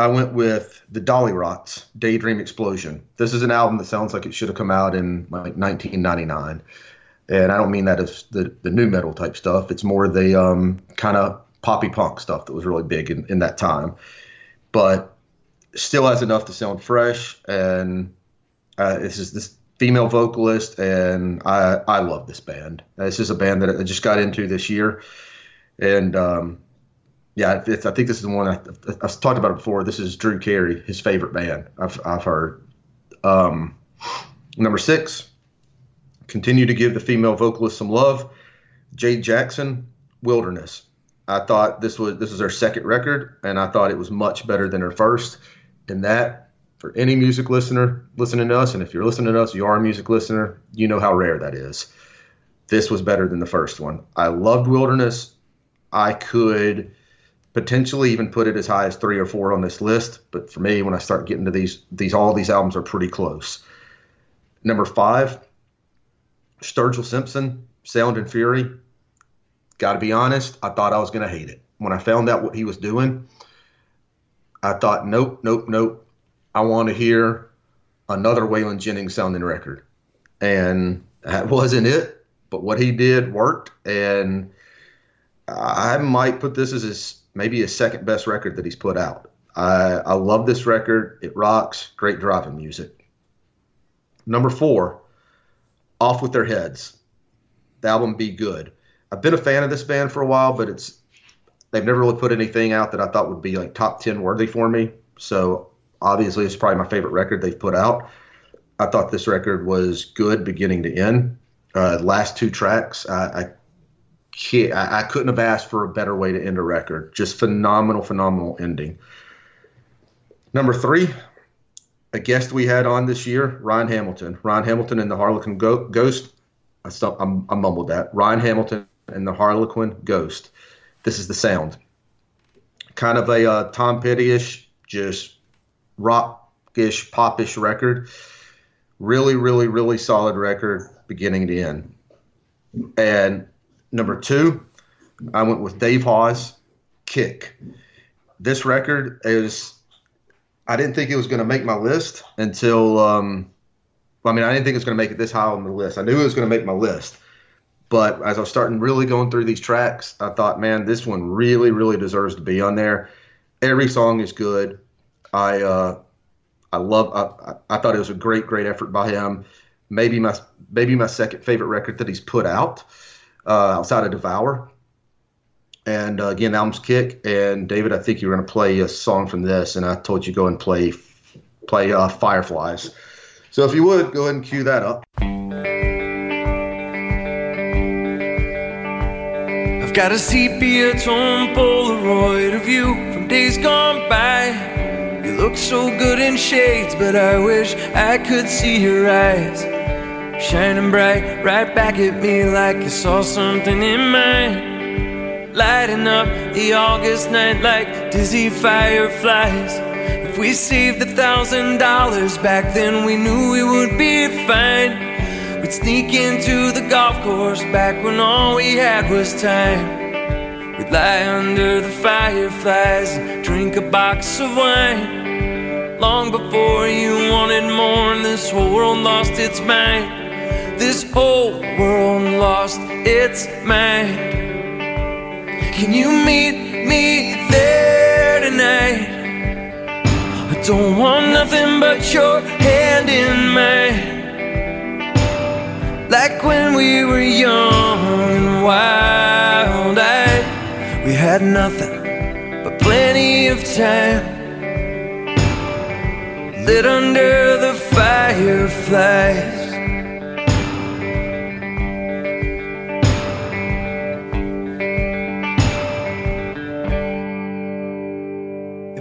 C: I went with the Dollyrots, Daydream Explosion. This is an album that sounds like it should have come out in like 1999. And I don't mean that as the, the nu metal type stuff. It's more the um, kind of poppy punk stuff that was really big in, in that time. But still has enough to sound fresh. And uh, it's just this female vocalist, and I, I love this band. This is a band that I just got into this year. And um, yeah, I think this is the one I, I've talked about it before. This is Drew Carey, his favorite band. I've, I've heard. Um, number six, continue to give the female vocalist some love. Jade Jackson, Wilderness. I thought this was this was her second record, and I thought it was much better than her first. And that, for any music listener listening to us, and if you're listening to us, you are a music listener, you know how rare that is. This was better than the first one. I loved Wilderness. I could potentially even put it as high as three or four on this list. But for me, when I start getting to these, these all these albums are pretty close. Number five, Sturgill Simpson, Sound and Fury. Got to be honest, I thought I was going to hate it when I found out what he was doing. I thought, nope, nope, nope. I want to hear another Waylon Jennings sounding record, and that wasn't it. But what he did worked, and I might put this as his maybe his second best record that he's put out. I, I love this record. It rocks. Great driving music. Number four, Off with Their Heads. The album Be Good. I've been a fan of this band for a while, but it's they've never really put anything out that I thought would be like top ten worthy for me. So obviously, it's probably my favorite record they've put out. I thought this record was good beginning to end. Uh, last two tracks, I, I I, I couldn't have asked for a better way to end a record. Just phenomenal, phenomenal ending. Number three, a guest we had on this year, Ryan Hamilton. Ryan Hamilton and the Harlequin Go- Ghost. I, stu- I'm- I mumbled that. Ryan Hamilton and the Harlequin Ghost. This is the sound. Kind of a uh, Tom Petty-ish, just rockish, popish record. Really, really, really solid record, beginning to end. And number two, I went with Dave Hause, Kick. This record is, I didn't think it was going to make my list until um, I mean, I didn't think it was going to make it this high on the list. I knew it was going to make my list, but as I was starting really going through these tracks, I thought, man, this one really, really deserves to be on there. Every song is good. I uh, I love. I, I thought it was a great, great effort by him. Maybe my maybe my second favorite record that he's put out uh, outside of Devour. And uh, again, album's Kick. And David, I think you were going to play a song from this, and I told you go and play play uh, Fireflies. So if you would go ahead and cue that up.
D: I've got a sepia tone Polaroid of you from days gone by. You look so good in shades, but I wish I could see your eyes. Shining bright right back at me like you saw something in mine. Lighting up the August night like dizzy fireflies. If we saved a thousand dollars back then, we knew we would be fine. We'd sneak into the golf course back when all we had was time. We'd lie under the fireflies and drink a box of wine. Long before you wanted more, and this whole world lost its mind. This whole world lost its mind. Can you meet me there tonight? I don't want nothing but your hand in mine. Like when we were young and wild eyed, we had nothing but plenty of time. Lit under the fireflies.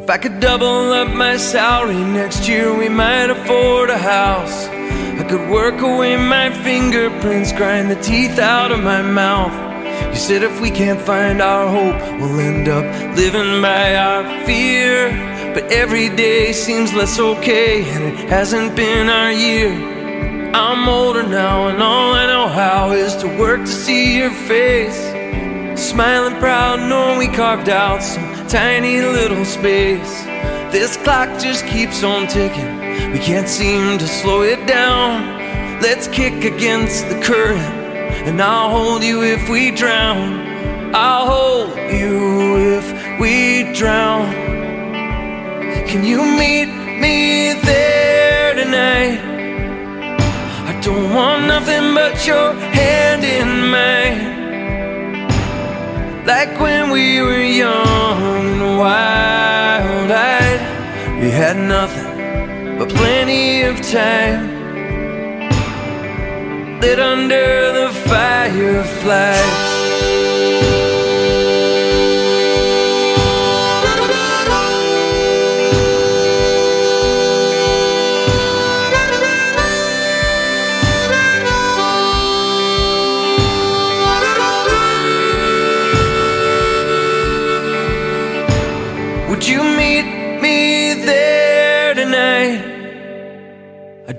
D: If I could double up my salary next year, we might afford a house. I could work away my fingerprints, grind the teeth out of my mouth. You said if we can't find our hope, we'll end up living by our fear. But every day seems less okay, and it hasn't been our year. I'm older now, and all I know how is to work to see your face. Smiling proud, knowing we carved out some tiny little space. This clock just keeps on ticking. We can't seem to slow it down. Let's kick against the current, and I'll hold you if we drown. I'll hold you if we drown. Can you meet me there tonight? I don't want nothing but your hand in mine. Like when we were young and wild eyed, we had nothing but plenty of time. Lit under the fireflies.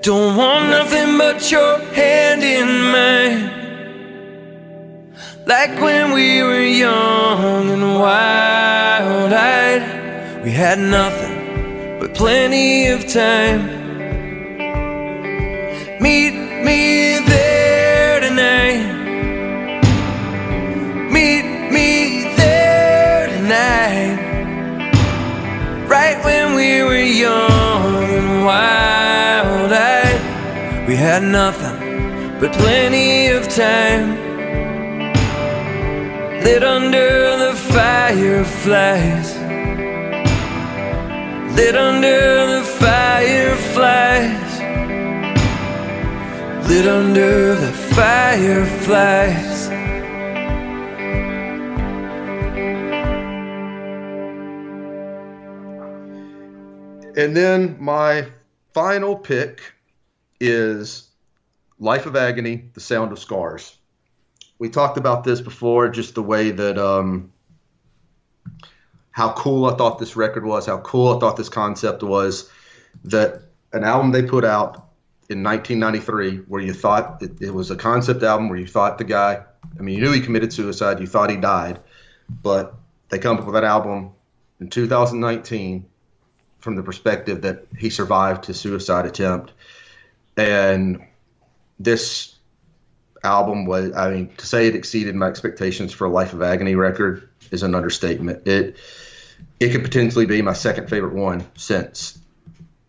D: Don't want nothing but your hand in mine. Like when we were young and wild eyed, we had nothing but plenty of time. Had nothing but plenty of time. Lit under the fireflies. Lit under the fireflies. Lit under the fireflies.
C: And then my final pick is Life of Agony, The Sound of Scars. We talked about this before, just the way that um, how cool I thought this record was, how cool I thought this concept was. That an album they put out in 1993, where you thought it, it was a concept album, where you thought the guy, I mean, you knew he committed suicide, you thought he died, but they come up with that album in 2019 from the perspective that he survived his suicide attempt. and this album was I mean to say it exceeded my expectations for a Life of Agony record is an understatement. It it could potentially be my second favorite one since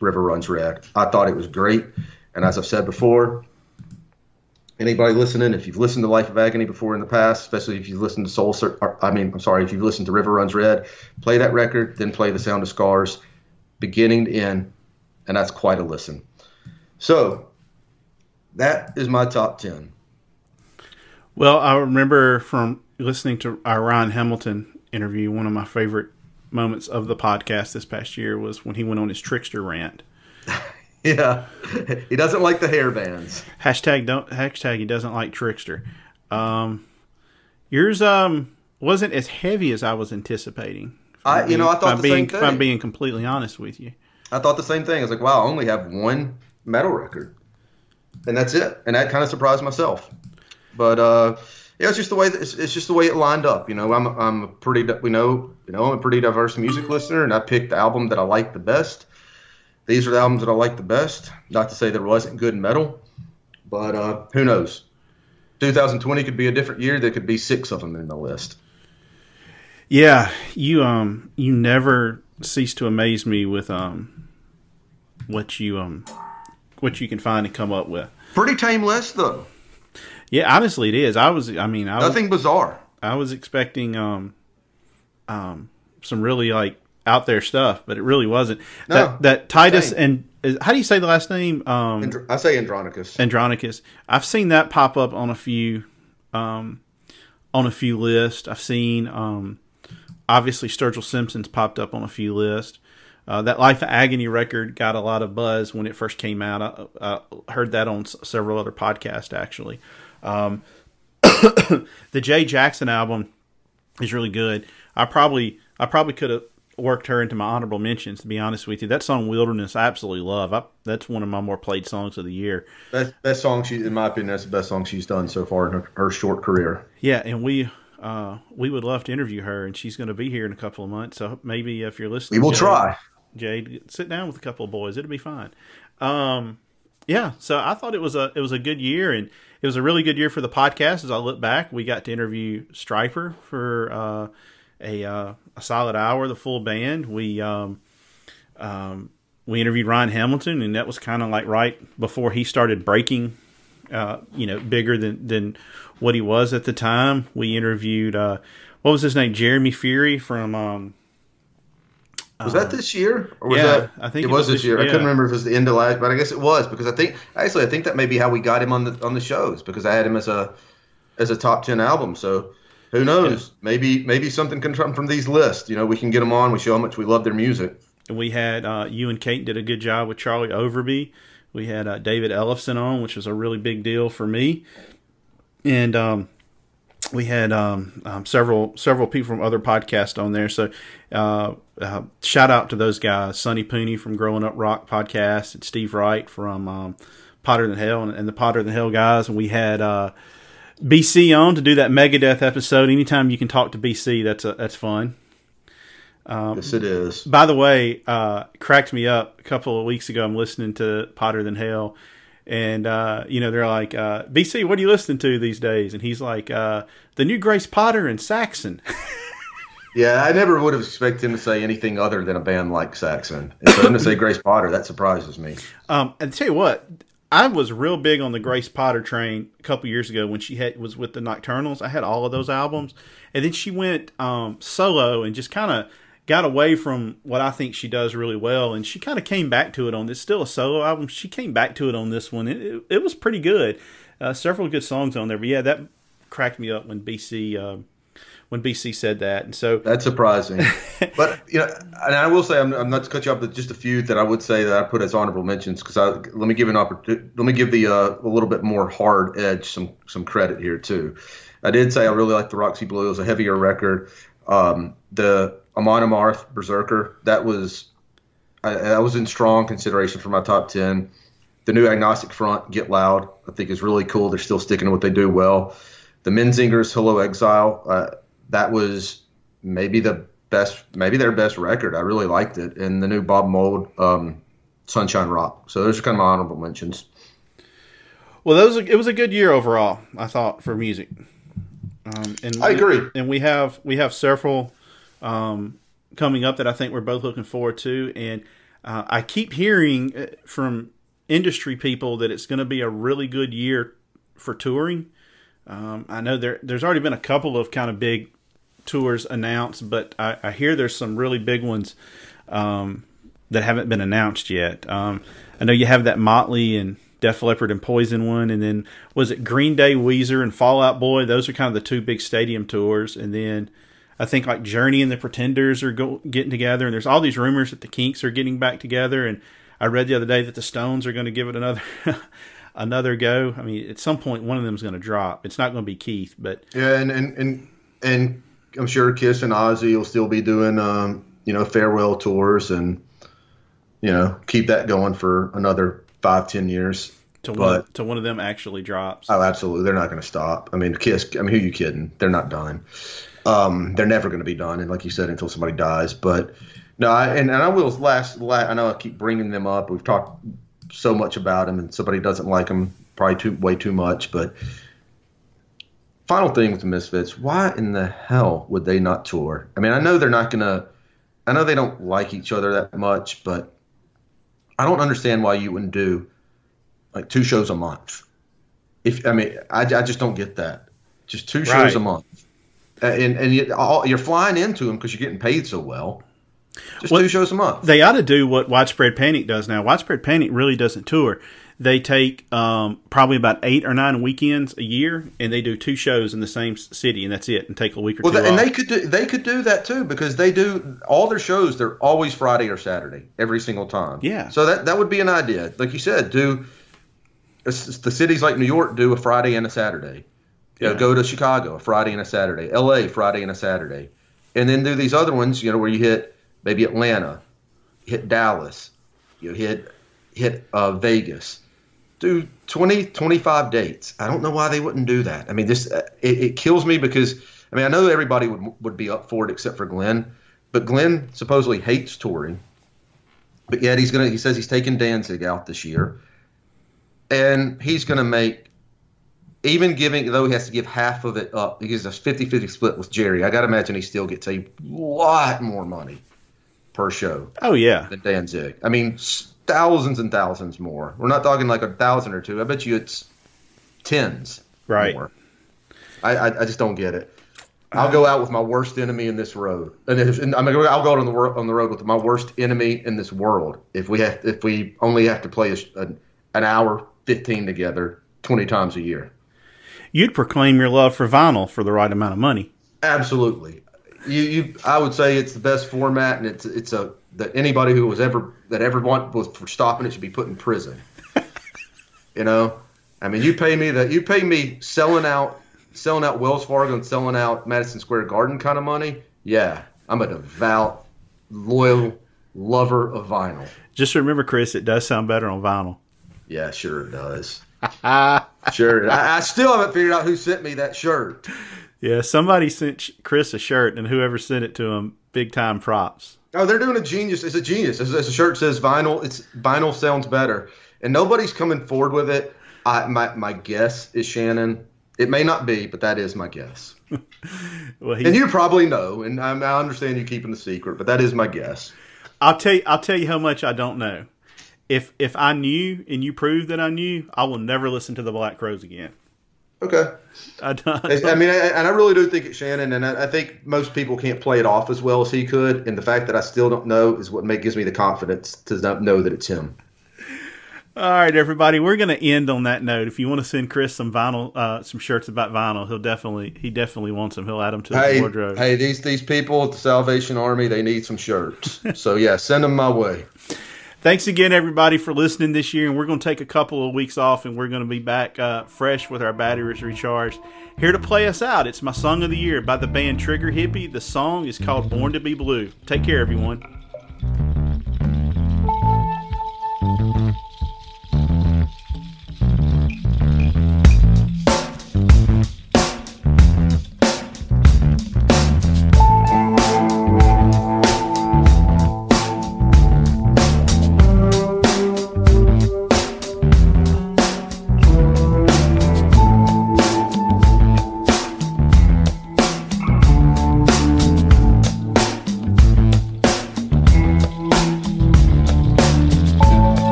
C: River Runs Red. I thought it was great, and as I've said before, anybody listening, if you've listened to Life of Agony before in the past, especially if you've listened to Soul, Sur- I mean, I'm sorry, if you've listened to River Runs Red, play that record, then play The Sound of Scars, beginning to end, and that's quite a listen. So that is my top ten.
B: Well, I remember from listening to our Ryan Hamilton interview, one of my favorite moments of the podcast this past year was when he went on his Trixter rant.
C: Yeah, he doesn't like the hair bands.
B: Hashtag don't hashtag he doesn't like Trixter. Um, yours um wasn't as heavy as I was anticipating.
C: I- you know, I thought the
B: being,
C: same
B: if I'm being completely honest with you.
C: I thought the same thing. I was like, wow, I only have one metal record, and that's it. And that kind of surprised myself. But uh, yeah, it's just the way it's, it's just the way it lined up. You know, I'm I'm a pretty we know you know I'm a pretty diverse music listener, and I picked the album that I like the best. These are the albums that I like the best. Not to say there wasn't good metal, but uh, who knows? 2020 could be a different year. There could be six of them in the list.
B: Yeah, you um you never cease to amaze me with um what you um what you can find and come up with.
C: Pretty tame list though.
B: Yeah, honestly, it is. I was I mean I was
C: Nothing bizarre.
B: I was expecting um um some really like out there stuff, but it really wasn't.
C: No,
B: that that Titus
C: same.
B: and is, how do you say the last name? Um
C: Andro- I say Andronicus.
B: Andronicus. I've seen that pop up on a few um on a few lists. I've seen um obviously Sturgill Simpson's popped up on a few lists. Uh, that Life of Agony record got a lot of buzz when it first came out. I, I heard that on s- several other podcasts actually. Um, the Jay Jackson album is really good. I probably I probably could have worked her into my honorable mentions. To be honest with you, that song Wilderness I absolutely love. I, that's one of my more played songs of the year.
C: Best, best song she, in my opinion, that's the best song she's done so far in her, her short career.
B: Yeah, and we uh, we would love to interview her, and she's going to be here in a couple of months. So maybe if you're listening,
C: We will
B: Jade-
C: try.
B: Jade, sit down with a couple of boys. It'll be fine. Um, yeah, so I thought it was a it was a good year, and it was a really good year for the podcast. As I look back, we got to interview Stryper for uh, a uh, a solid hour, the full band. We um, um, we interviewed Ryan Hamilton, and that was kind of like right before he started breaking uh, you know, bigger than than what he was at the time. We interviewed uh, what was his name, Jeremy Fury from. Um,
C: Was that this year? Or was
B: yeah,
C: that,
B: I think
C: it,
B: it
C: was
B: was
C: this
B: this-
C: year. I couldn't remember if it was the end of last, but I guess it was because I think actually I think that may be how we got him on the on the shows because I had him as a as a top ten album. So who knows? Maybe maybe something can come from these lists. You know, we can get them on. We show how much we love their music.
B: and we had uh, you and Kate did a good job with Charlie Overbey. We had uh, David Ellefson on, which was a really big deal for me, and um, we had um, um, several several people from other podcasts on there. So uh, uh, shout out to those guys: Sonny Pooney from Growing Up Rock podcast, and Steve Wright from um, Potter Than Hell, and, and the Potter Than Hell guys. And we had uh, BC on to do that Megadeth episode. Anytime you can talk to BC, that's a, that's fun. Um,
C: yes, it is.
B: By the way, uh, cracked me up a couple of weeks ago. I'm listening to Potter Than Hell, and uh, you know they're like, uh, "BC, what are you listening to these days?" And he's like, uh, "The new Grace Potter and Saxon."
C: Yeah, I never would have expected him to say anything other than a band like Saxon. And for him to say Grace Potter, that surprises me.
B: um, and tell you what, I was real big on the Grace Potter train a couple years ago when she had was with the Nocturnals. I had all of those albums, and then she went um, solo and just kind of got away from what I think she does really well, and she kind of came back to it on this. Still a solo album. She came back to it on this one. It, it, it was pretty good. Uh, several good songs on there, but yeah, that cracked me up when BC uh, when BC said that, and so
C: That's surprising. but you know, and I will say, I'm, I'm not to cut you off, but just a few that I would say that I put as honorable mentions because I let me give an opportunity. Let me give the uh, a little bit more hard edge some some credit here too. I did say I really like the Roxy Blue. It was a heavier record. Um, the Amon Amarth Berserker that was I, that was in strong consideration for my top ten. The new Agnostic Front, Get Loud, I think is really cool. They're still sticking to what they do well. The Menzingers, Hello Exile, uh, that was maybe the best, maybe their best record. I really liked it. And the new Bob Mould, um, Sunshine Rock. So those are kind of my honorable mentions.
B: Well, that was it was a good year overall. I thought for music. Um, and
C: I
B: we-
C: agree.
B: and we have we have several um, coming up that I think we're both looking forward to. And uh, I keep hearing uh, from industry people that it's going to be a really good year for touring. Um, I know there there's already been a couple of kind of big tours announced, but I, I hear there's some really big ones um, that haven't been announced yet. Um, I know you have that Motley and Def Leppard and Poison one, and then was it Green Day, Weezer, and Fallout Boy? Those are kind of the two big stadium tours, and then I think like Journey and the Pretenders are go- getting together, and there's all these rumors that the Kinks are getting back together, and I read the other day that the Stones are going to give it another. another go. I mean, at some point, one of them is going to drop. It's not going to be Keith, but
C: Yeah, and and and, and I'm sure Kiss and Ozzy will still be doing um, you know farewell tours and you know keep that going for another five ten years.
B: to one
C: But-
B: to one of them actually drops.
C: Oh, absolutely, they're not going to stop. I mean, Kiss. I mean, who you kidding? They're not done. Um, they're never going to be done, and like you said, until somebody dies. But no, I, and, and I will last, la I know I keep bringing them up. We've talked so much about them, and somebody doesn't like them probably too way too much. But final thing with the Misfits, why in the hell would they not tour? I mean, I know they're not going to. I know they don't like each other that much, but I don't understand why you wouldn't do like two shows a month. If I mean, I, I just don't get that. Just two shows
B: Right.
C: a month, and and you, all, you're flying into them because you're getting paid so well. Just
B: Well,
C: two shows a month.
B: They ought to do what Widespread Panic does now. Widespread Panic really doesn't tour. They take um, probably about eight or nine weekends a year, and they do two shows in the same city, and that's it, and take a week or
C: well,
B: two
C: th- and
B: off.
C: they could do they could do that too because they do all their shows. They're always Friday or Saturday every single time.
B: Yeah.
C: So that that would be an idea. Like you said, do the cities like New York do a Friday and a Saturday. You know,
B: Yeah.
C: go to Chicago a Friday and a Saturday. L.A. Friday and a Saturday, and then do these other ones. You know, where you hit maybe Atlanta, hit Dallas, you hit hit uh, Vegas. Do 20, 25 dates. I don't know why they wouldn't do that. I mean, this uh, it, it kills me because I mean I know everybody would would be up for it except for Glenn, but Glenn supposedly hates touring. But yet he's gonna he says he's taking Danzig out this year, and he's gonna make even giving though he has to give half of it up because a 50-50 split with Jerry. I gotta imagine he still gets a lot more money per show
B: oh yeah,
C: than Danzig. I mean, thousands and thousands more. We're not talking like a thousand or two. I bet you it's tens
B: Right.
C: more. I, I, I just don't get it. I'll go out with my worst enemy in this road, and, if, and I'm gonna go, I'll go out on the on the road with my worst enemy in this world. If we have, if we only have to play a, an, an hour fifteen together twenty times a year,
B: you'd proclaim your love for vinyl for the right amount of money.
C: Absolutely. You, you, I would say it's the best format, and it's it's a that anybody who was ever that ever want was for stopping it should be put in prison. you know, I mean, you pay me that you pay me selling out selling out Wells Fargo and selling out Madison Square Garden kind of money. Yeah, I'm a devout, loyal lover of vinyl.
B: Just remember, Chris, it does sound better on vinyl.
C: Yeah, sure it does. Sure, I, I still haven't figured out who sent me that shirt.
B: Yeah, somebody sent Chris a shirt, and whoever sent it to him, big time props.
C: Oh, they're doing a genius. It's a genius. As, as the shirt says, vinyl. It's vinyl sounds better, and nobody's coming forward with it. I, my my guess is Shannon. It may not be, but that is my guess.
B: Well,
C: And you probably know, and I, I understand you keeping the secret, but that is my guess.
B: I'll tell you, I'll tell you how much I don't know. If if I knew and you proved that I knew, I will never listen to the Black Crowes again.
C: Okay.
B: I don't.
C: I mean, I, and I really do think it's Shannon, and I, I think most people can't play it off as well as he could. And the fact that I still don't know is what make, gives me the confidence to not know that it's him.
B: All right, everybody, we're going to end on that note. If you want to send Chris some vinyl, uh, some shirts about vinyl, he'll definitely he definitely wants them. He'll add them to his wardrobe.
C: hey, these these people at the Salvation Army, they need some shirts. so yeah, send them my way.
B: Thanks again, everybody, for listening this year. And we're going to take a couple of weeks off, and we're going to be back uh, fresh with our batteries recharged. Here to play us out, it's my song of the year by the band Trigger Hippy. The song is called "Born to Be Blue." Take care, everyone.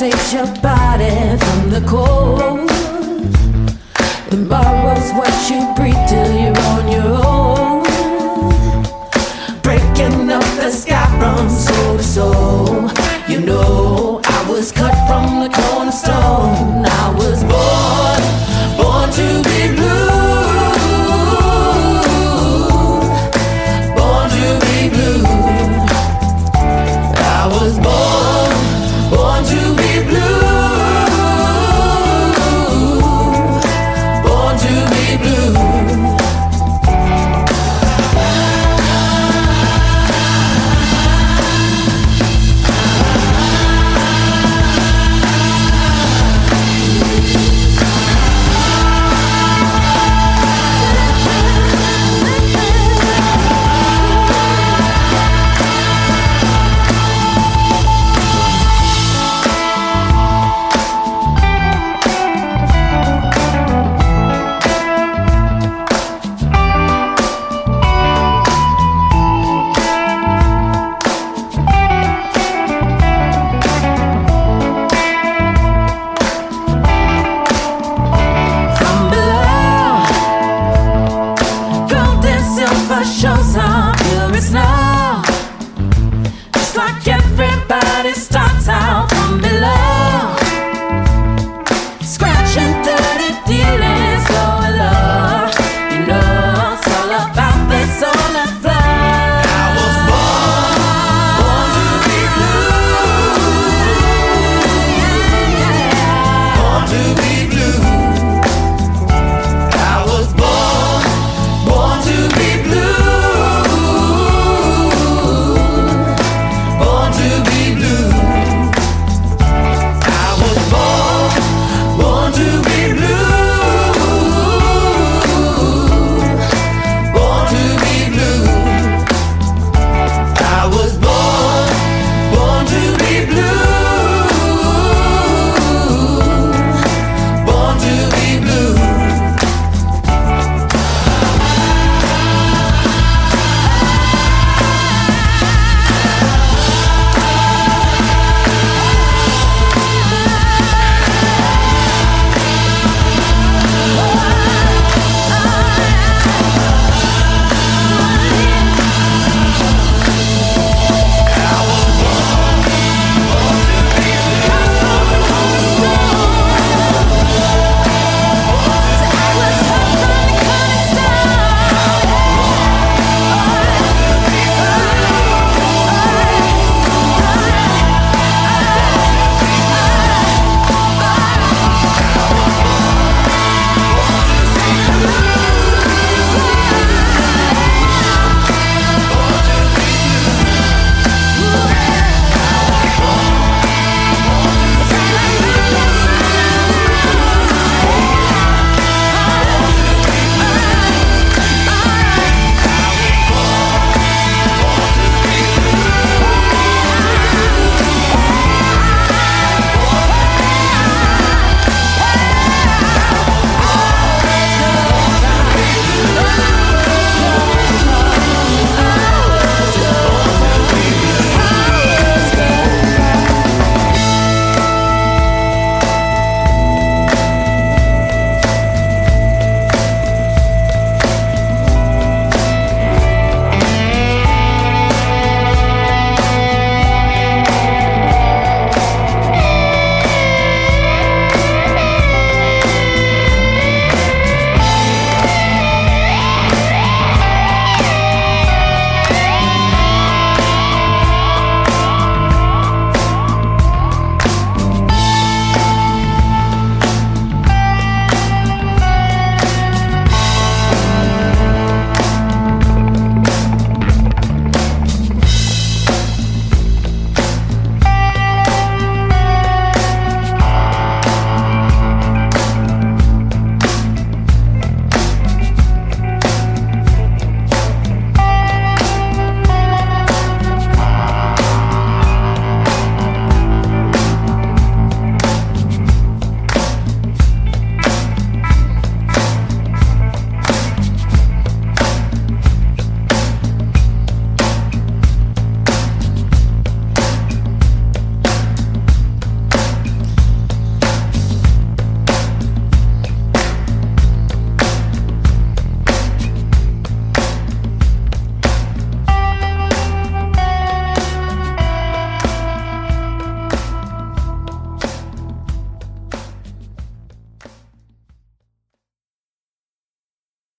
E: Saves your body from the cold.